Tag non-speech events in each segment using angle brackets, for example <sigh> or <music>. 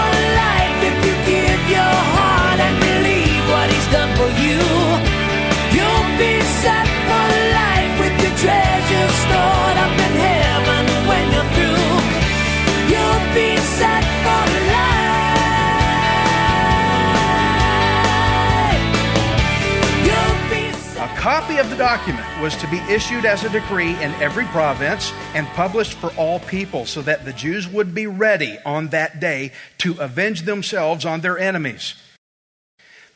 for life. If you copy of the document was to be issued as a decree in every province and published for all people so that the Jews would be ready on that day to avenge themselves on their enemies.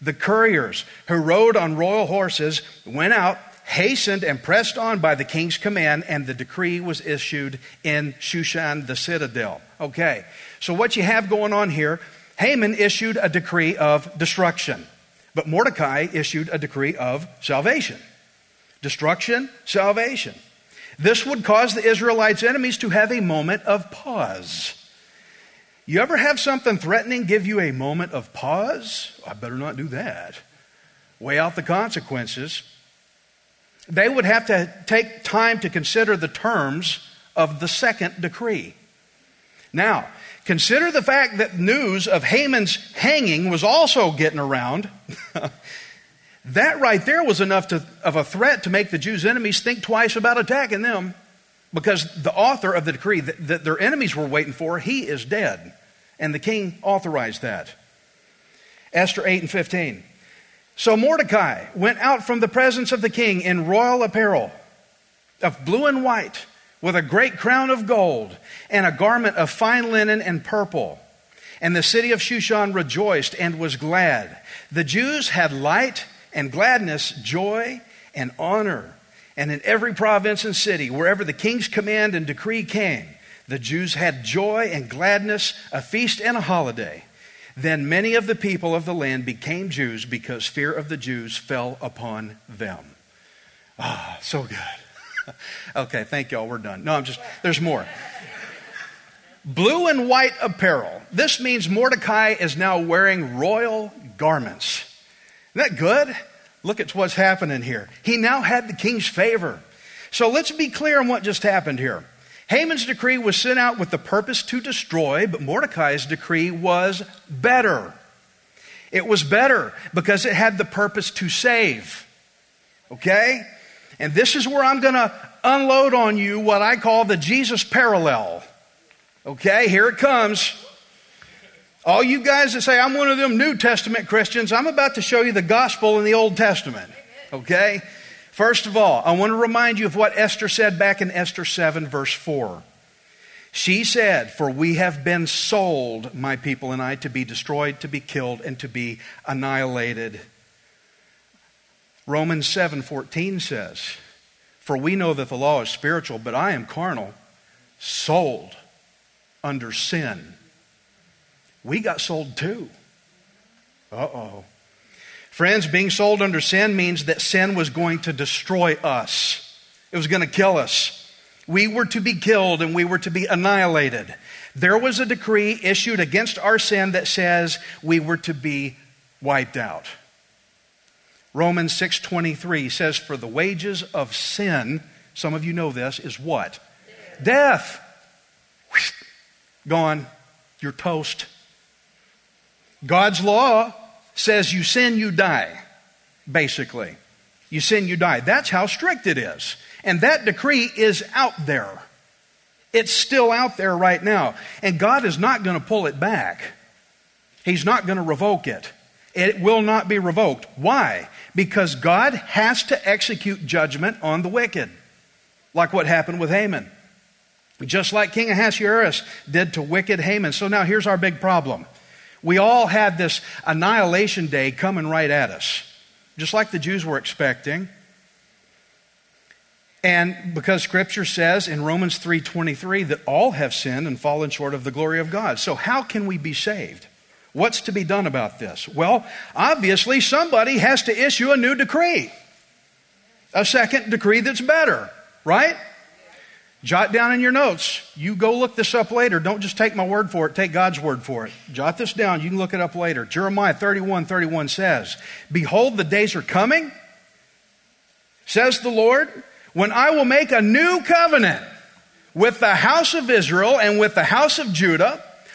The couriers who rode on royal horses went out, hastened, and pressed on by the king's command, and the decree was issued in Shushan, the citadel. Okay, so what you have going on here, Haman issued a decree of destruction, but Mordecai issued a decree of salvation. Destruction, salvation. This would cause the Israelites' enemies to have a moment of pause. You ever have something threatening give you a moment of pause? I better not do that. Weigh out the consequences. They would have to take time to consider the terms of the second decree. Now, consider the fact that news of Haman's hanging was also getting around. <laughs> that right there was enough to, of a threat to make the Jews' enemies think twice about attacking them because the author of the decree that, that their enemies were waiting for, he is dead. And the king authorized that. Esther 8 and 15. So Mordecai went out from the presence of the king in royal apparel of blue and white, with a great crown of gold, and a garment of fine linen and purple. And the city of Shushan rejoiced and was glad. The Jews had light and gladness, joy and honor. And in every province and city, wherever the king's command and decree came, the Jews had joy and gladness, a feast and a holiday. Then many of the people of the land became Jews because fear of the Jews fell upon them. Ah, so good. <laughs> okay, thank y'all. We're done. No, I'm just, there's more. Blue and white apparel. This means Mordecai is now wearing royal garments. Isn't that good? Look at what's happening here. He now had the king's favor. So let's be clear on what just happened here. Haman's decree was sent out with the purpose to destroy, but Mordecai's decree was better. It was better because it had the purpose to save. Okay? And this is where I'm going to unload on you what I call the Jesus parallel. Okay, here it comes. All you guys that say, I'm one of them New Testament Christians, I'm about to show you the gospel in the Old Testament. Okay? First of all, I want to remind you of what Esther said back in Esther 7, verse 4. She said, For we have been sold, my people and I, to be destroyed, to be killed, and to be annihilated. Romans 7:14 says, For we know that the law is spiritual, but I am carnal, sold under sin. We got sold too. Uh oh. Friends, being sold under sin means that sin was going to destroy us, it was going to kill us. We were to be killed and we were to be annihilated. There was a decree issued against our sin that says we were to be wiped out. Romans 6:23 says for the wages of sin, some of you know this, is what? Death. Gone. You're toast. God's law says you sin, you die, basically. You sin, you die. That's how strict it is. And that decree is out there. It's still out there right now. And God is not going to pull it back, He's not going to revoke it. It will not be revoked. Why? Because God has to execute judgment on the wicked, like what happened with Haman. Just like King Ahasuerus did to wicked Haman. So now here's our big problem. We all had this annihilation day coming right at us, just like the Jews were expecting. And because scripture says in Romans 3:23 that all have sinned and fallen short of the glory of God. So how can we be saved? What's to be done about this? Well, obviously somebody has to issue a new decree. A second decree that's better, right? Jot down in your notes. You go look this up later. Don't just take my word for it, take God's word for it. Jot this down. You can look it up later. Jeremiah 31 31 says, Behold, the days are coming, says the Lord, when I will make a new covenant with the house of Israel and with the house of Judah,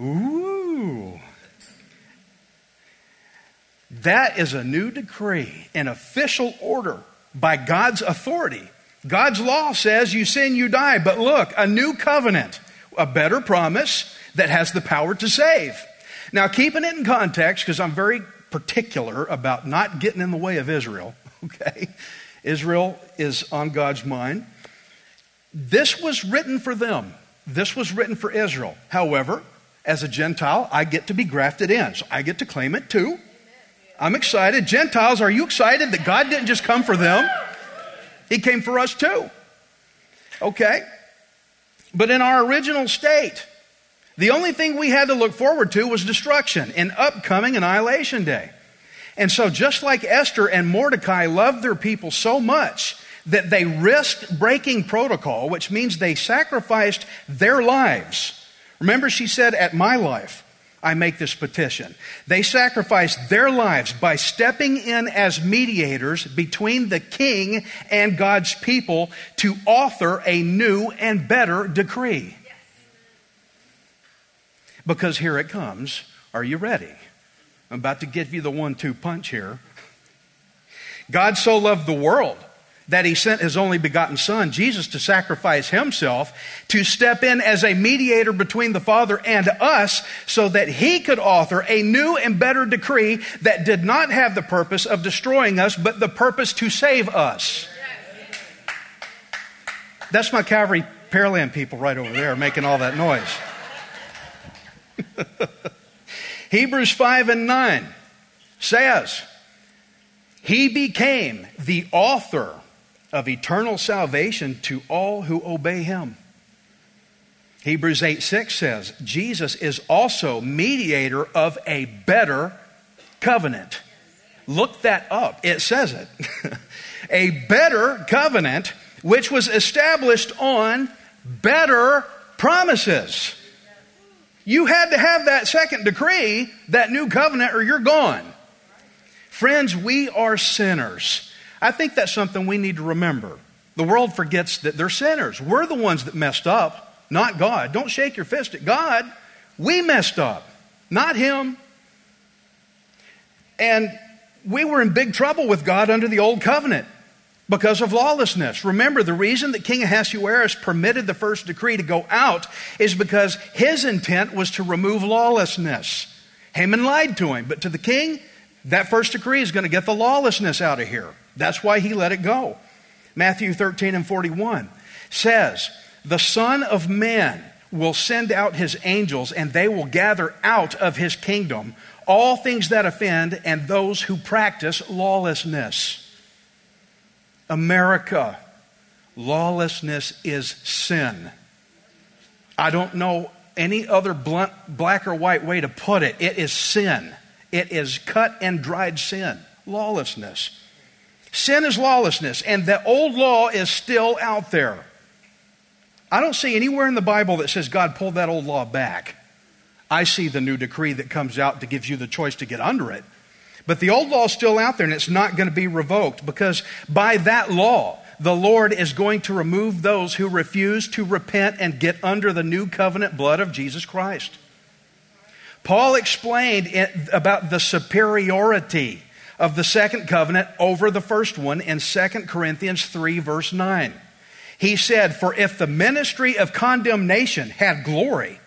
Ooh. That is a new decree, an official order by God's authority God's law says you sin, you die. But look, a new covenant, a better promise that has the power to save. Now, keeping it in context, because I'm very particular about not getting in the way of Israel, <laughs> okay? Israel is on God's mind. This was written for them. This was written for Israel. However, as a Gentile, I get to be grafted in. So I get to claim it too. I'm excited. Gentiles, are you excited that God didn't just come for them? He came for us too. Okay? But in our original state, the only thing we had to look forward to was destruction, an upcoming annihilation day. And so, just like Esther and Mordecai loved their people so much that they risked breaking protocol, which means they sacrificed their lives. Remember, she said, At my life, I make this petition. They sacrificed their lives by stepping in as mediators between the king and God's people to author a new and better decree. Because here it comes. Are you ready? I'm about to give you the one two punch here. God so loved the world that he sent his only begotten son, Jesus, to sacrifice himself, to step in as a mediator between the Father and us, so that he could author a new and better decree that did not have the purpose of destroying us, but the purpose to save us. That's my Calvary Pearland people right over there making all that noise. <laughs> Hebrews 5 and 9 says, He became the author of eternal salvation to all who obey him. Hebrews 8 6 says, Jesus is also mediator of a better covenant. Look that up. It says it. <laughs> a better covenant which was established on better promises. You had to have that second decree, that new covenant, or you're gone. Friends, we are sinners. I think that's something we need to remember. The world forgets that they're sinners. We're the ones that messed up, not God. Don't shake your fist at God. We messed up, not Him. And we were in big trouble with God under the old covenant because of lawlessness. Remember, the reason that King Ahasuerus permitted the first decree to go out is because his intent was to remove lawlessness. Haman lied to him, but to the king, that first decree is going to get the lawlessness out of here. That's why he let it go. Matthew 13 and 41 says, The Son of Man will send out his angels, and they will gather out of his kingdom all things that offend and those who practice lawlessness. America, lawlessness is sin. I don't know any other blunt, black or white way to put it. It is sin. It is cut and dried sin, lawlessness. Sin is lawlessness, and the old law is still out there. I don't see anywhere in the Bible that says God pulled that old law back. I see the new decree that comes out that gives you the choice to get under it. But the old law is still out there and it's not going to be revoked because by that law, the Lord is going to remove those who refuse to repent and get under the new covenant blood of Jesus Christ. Paul explained about the superiority of the second covenant over the first one in 2 Corinthians 3, verse 9. He said, For if the ministry of condemnation had glory,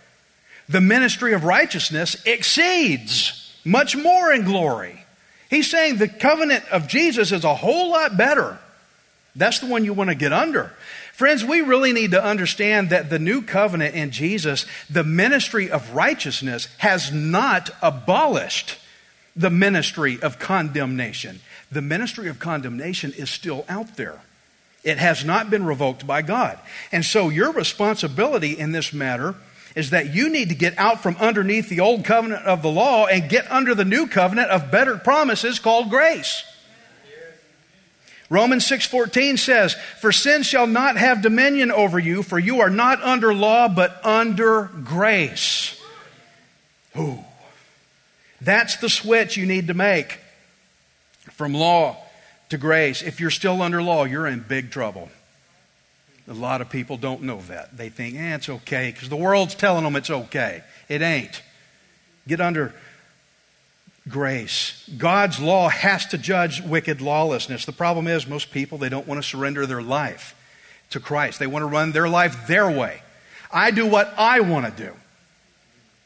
the ministry of righteousness exceeds much more in glory. He's saying the covenant of Jesus is a whole lot better. That's the one you want to get under. Friends, we really need to understand that the new covenant in Jesus, the ministry of righteousness, has not abolished the ministry of condemnation. The ministry of condemnation is still out there. It has not been revoked by God. And so your responsibility in this matter is that you need to get out from underneath the old covenant of the law and get under the new covenant of better promises called grace. Romans 6:14 says, "For sin shall not have dominion over you, for you are not under law but under grace." Ooh. That's the switch you need to make from law to grace. If you're still under law, you're in big trouble. A lot of people don't know that. They think, eh, it's okay, because the world's telling them it's okay. It ain't. Get under grace. God's law has to judge wicked lawlessness. The problem is, most people, they don't want to surrender their life to Christ. They want to run their life their way. I do what I want to do.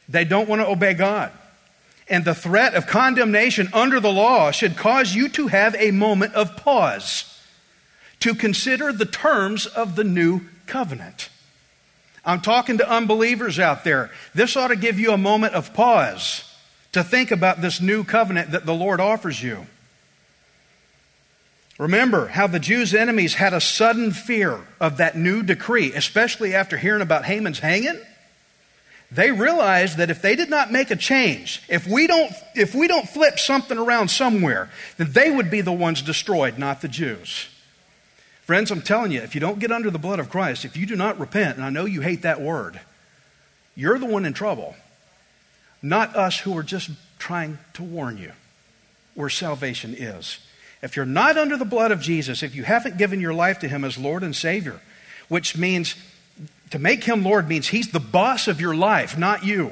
They don't want to obey God. And the threat of condemnation under the law should cause you to have a moment of pause to consider the terms of the new covenant. I'm talking to unbelievers out there. This ought to give you a moment of pause to think about this new covenant that the Lord offers you. Remember how the Jews' enemies had a sudden fear of that new decree, especially after hearing about Haman's hanging? They realized that if they did not make a change, if we don't, if we don't flip something around somewhere, then they would be the ones destroyed, not the Jews. Friends, I'm telling you, if you don't get under the blood of Christ, if you do not repent, and I know you hate that word, you're the one in trouble not us who are just trying to warn you where salvation is. If you're not under the blood of Jesus, if you haven't given your life to Him as Lord and Savior, which means to make Him Lord means He's the boss of your life, not you,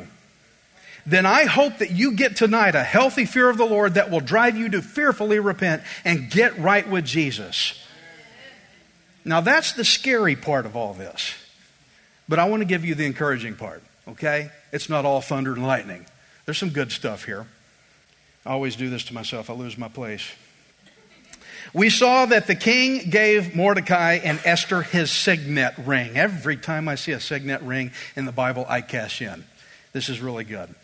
then I hope that you get tonight a healthy fear of the Lord that will drive you to fearfully repent and get right with Jesus. Now, that's the scary part of all this. But I want to give you the encouraging part, okay? It's not all thunder and lightning. There's some good stuff here. I always do this to myself, I lose my place. We saw that the king gave Mordecai and Esther his signet ring. Every time I see a signet ring in the Bible, I cash in. This is really good.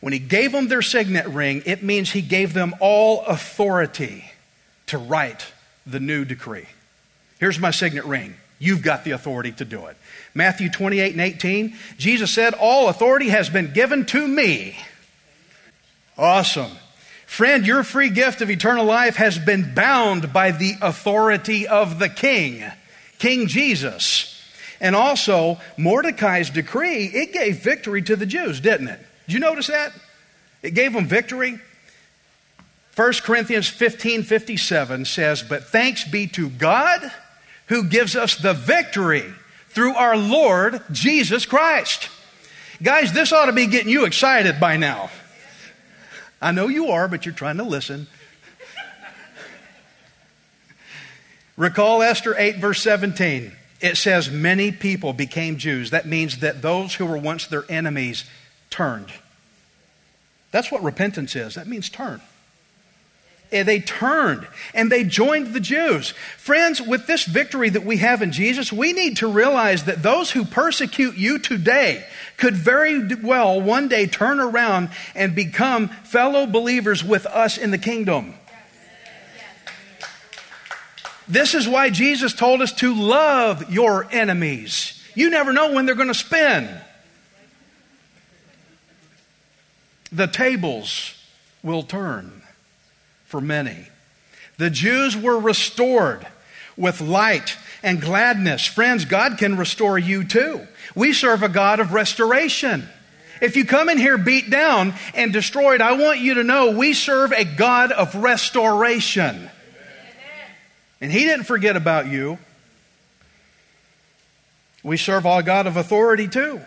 When he gave them their signet ring, it means he gave them all authority to write the new decree. Here's my signet ring. You've got the authority to do it. Matthew 28 and 18, Jesus said, All authority has been given to me. Awesome. Friend, your free gift of eternal life has been bound by the authority of the king, King Jesus. And also, Mordecai's decree, it gave victory to the Jews, didn't it? Did you notice that? It gave them victory. 1 Corinthians 15 57 says, But thanks be to God who gives us the victory through our Lord Jesus Christ. Guys, this ought to be getting you excited by now. I know you are, but you're trying to listen. Recall Esther 8, verse 17. It says, Many people became Jews. That means that those who were once their enemies turned. That's what repentance is. That means turn. And they turned and they joined the Jews. Friends, with this victory that we have in Jesus, we need to realize that those who persecute you today could very well one day turn around and become fellow believers with us in the kingdom. This is why Jesus told us to love your enemies. You never know when they're going to spin. The tables will turn for many. The Jews were restored with light and gladness. Friends, God can restore you too. We serve a God of restoration. If you come in here beat down and destroyed, I want you to know we serve a God of restoration. And He didn't forget about you. We serve a God of authority too.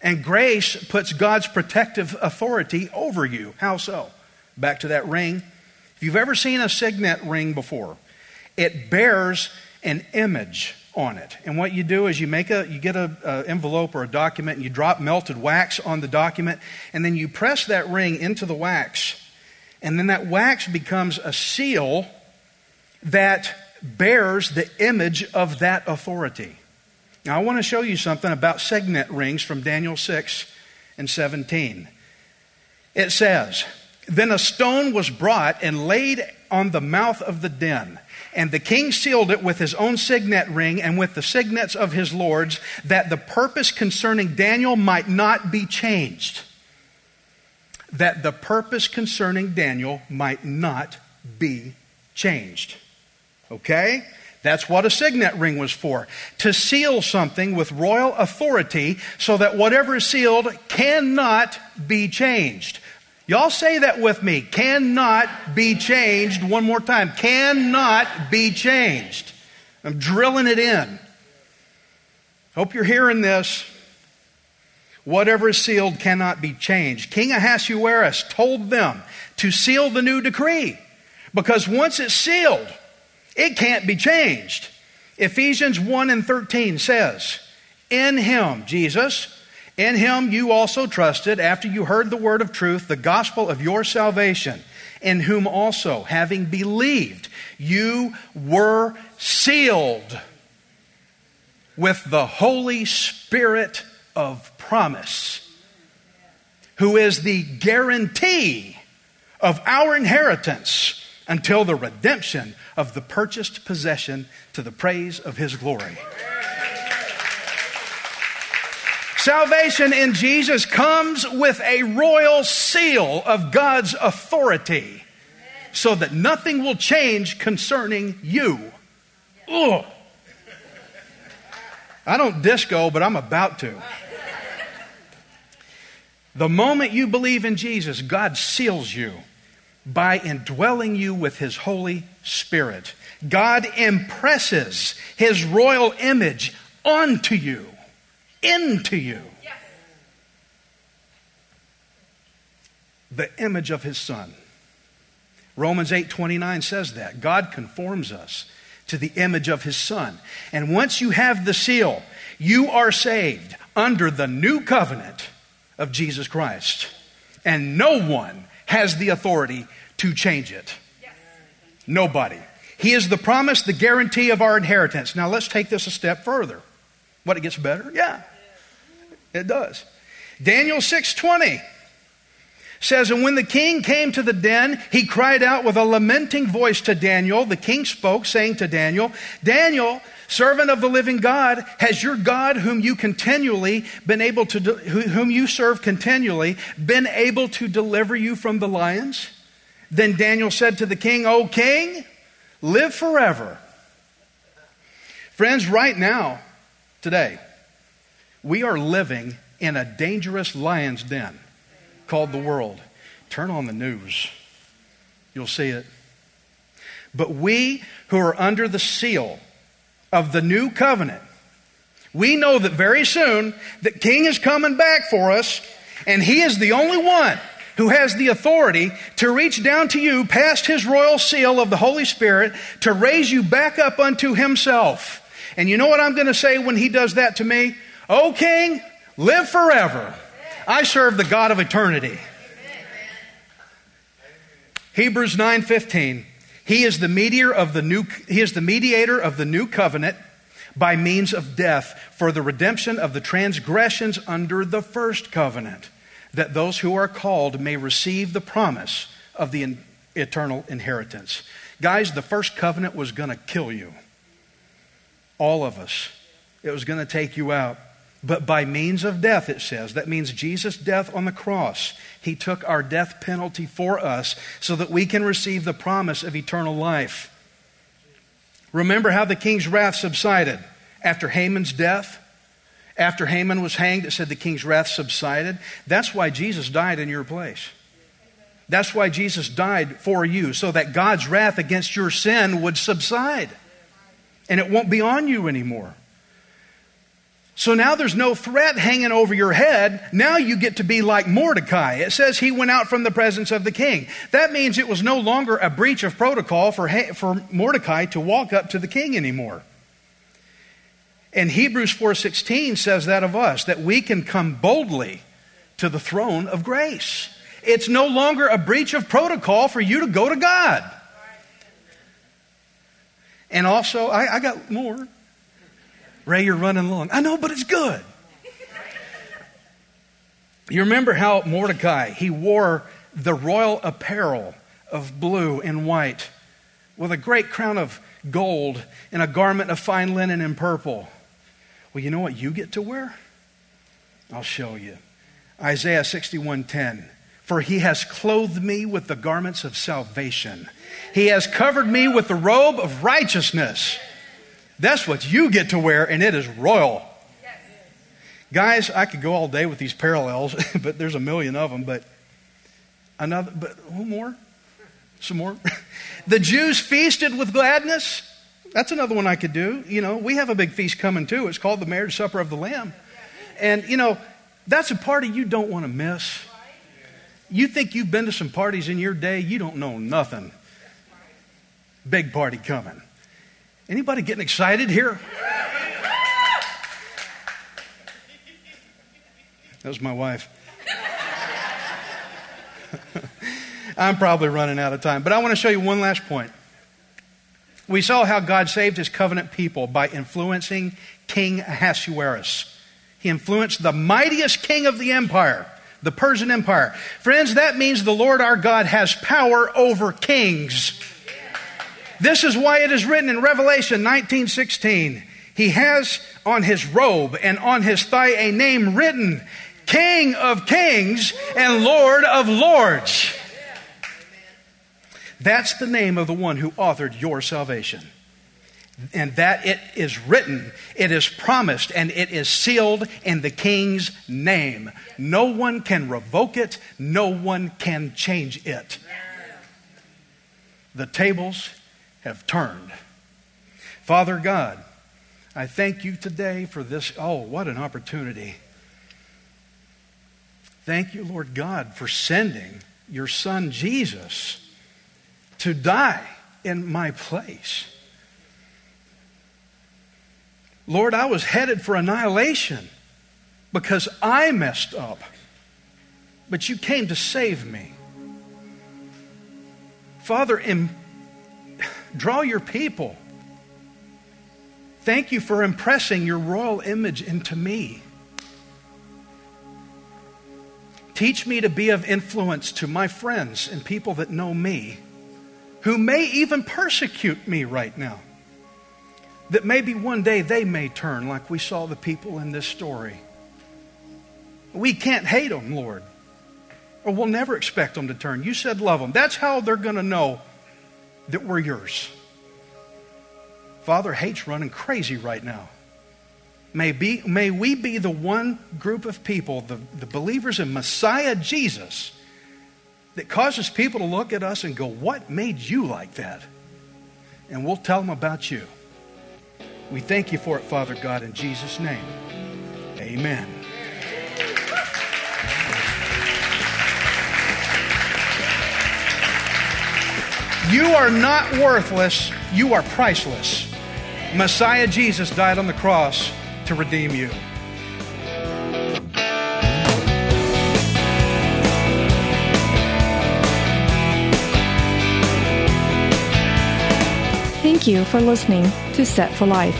And grace puts God's protective authority over you. How so? Back to that ring you've ever seen a signet ring before, it bears an image on it. And what you do is you make a you get a, a envelope or a document and you drop melted wax on the document and then you press that ring into the wax. And then that wax becomes a seal that bears the image of that authority. Now I want to show you something about signet rings from Daniel 6 and 17. It says, Then a stone was brought and laid on the mouth of the den and the king sealed it with his own signet ring and with the signets of his lords, that the purpose concerning Daniel might not be changed. That the purpose concerning Daniel might not be changed. Okay? That's what a signet ring was for. To seal something with royal authority so that whatever is sealed cannot be changed. Y'all say that with me. Cannot be changed. One more time. Cannot be changed. I'm drilling it in. Hope you're hearing this. Whatever is sealed cannot be changed. King Ahasuerus told them to seal the new decree because once it's sealed, it can't be changed. Ephesians 1 and 13 says, In him, Jesus, in him you also trusted after you heard the word of truth, the gospel of your salvation, in whom also, having believed, you were sealed with the Holy Spirit of promise, who is the guarantee of our inheritance until the redemption of the purchased possession to the praise of his glory. Salvation in Jesus comes with a royal seal of God's authority so that nothing will change concerning you. Ugh. I don't disco, but I'm about to. The moment you believe in Jesus, God seals you by indwelling you with His Holy Spirit. God impresses His royal image onto you into you the image of his son. Romans 8:29 says that. God conforms us to the image of his son. And once you have the seal, you are saved under the new covenant of Jesus Christ. And no one has the authority to change it. Nobody. He is the promise, the guarantee of our inheritance. Now let's take this a step further. What it gets better? Yeah. It does. Daniel 6:20 says, And when the king came to the den, he cried out with a lamenting voice to Daniel. The king spoke, saying to Daniel, Daniel, servant of the living God, has your God, whom you continually been able to, whom you serve continually, been able to deliver you from the lions? Then Daniel said to the king, O king, live forever. Friends, right now, today, we are living in a dangerous lion's den called the world. Turn on the news, you'll see it. But we who are under the seal of the new covenant, we know that very soon the king is coming back for us, and he is the only one who has the authority to reach down to you past his royal seal of the Holy Spirit to raise you back up unto himself. And you know what I'm going to say when he does that to me? O King, live forever. I serve the God of eternity. Hebrews 9:15 He is the mediator of the new he is the mediator of the new covenant by means of death for the redemption of the transgressions under the first covenant that those who are called may receive the promise of the eternal inheritance. Guys, the first covenant was going to kill you. All of us. It was going to take you out. But by means of death, it says, that means Jesus' death on the cross. He took our death penalty for us so that we can receive the promise of eternal life. Remember how the king's wrath subsided after Haman's death? After Haman was hanged, it said the king's wrath subsided. That's why Jesus died in your place. That's why Jesus died for you, so that God's wrath against your sin would subside. And it won't be on you anymore. So now there's no threat hanging over your head. Now you get to be like Mordecai. It says he went out from the presence of the king. That means it was no longer a breach of protocol for, for Mordecai to walk up to the king anymore. And Hebrews 4:16 says that of us that we can come boldly to the throne of grace. It's no longer a breach of protocol for you to go to God. And also, I, I got more. Ray, you're running long. I know, but it's good. You remember how Mordecai, he wore the royal apparel of blue and white with a great crown of gold and a garment of fine linen and purple. Well, you know what you get to wear? I'll show you. Isaiah 61:10. For he has clothed me with the garments of salvation. He has covered me with the robe of righteousness. That's what you get to wear, and it is royal. Guys, I could go all day with these parallels, <laughs> but there's a million of them. But another, but one more, some more. <laughs> the Jews feasted with gladness. That's another one I could do. You know, we have a big feast coming too. It's called the marriage supper of the Lamb, and you know, that's a party you don't want to miss. You think you've been to some parties in your day, you don't know nothing. Big party coming. Anybody getting excited here? That was my wife. <laughs> I'm probably running out of time, but I want to show you one last point. We saw how God saved his covenant people by influencing King Ahasuerus. He influenced the mightiest king of the empire, the Persian Empire. Friends, that means the Lord our God has power over kings. This is why it is written in Revelation 19:16, he has on his robe and on his thigh a name written King of kings and Lord of lords. That's the name of the one who authored your salvation. And that it is written, it is promised, and it is sealed in the king's name. No one can revoke it, no one can change it. The tables have turned. Father God, I thank you today for this. Oh, what an opportunity Thank you, Lord God, for sending your son Jesus to die in my place. Lord, I was headed for annihilation because I messed up, but you came to save me. Father, in, draw your people. Thank you for impressing your royal image into me. Teach me to be of influence to my friends and people that know me, who may even persecute me right now. That maybe one day they may turn, like we saw the people in this story. We can't hate them, Lord, or we'll never expect them to turn. You said love them. That's how they're going to know that we're yours. Father, hate's running crazy right now. May, be, may we be the one group of people, the, the believers in Messiah Jesus, that causes people to look at us and go, What made you like that? And we'll tell them about you. We thank you for it, Father God, in Jesus' name. Amen. You are not worthless, you are priceless. Messiah Jesus died on the cross to redeem you. Thank you for listening to Set for Life.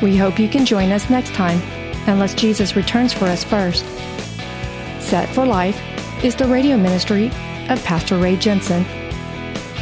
We hope you can join us next time, unless Jesus returns for us first. Set for Life is the radio ministry of Pastor Ray Jensen.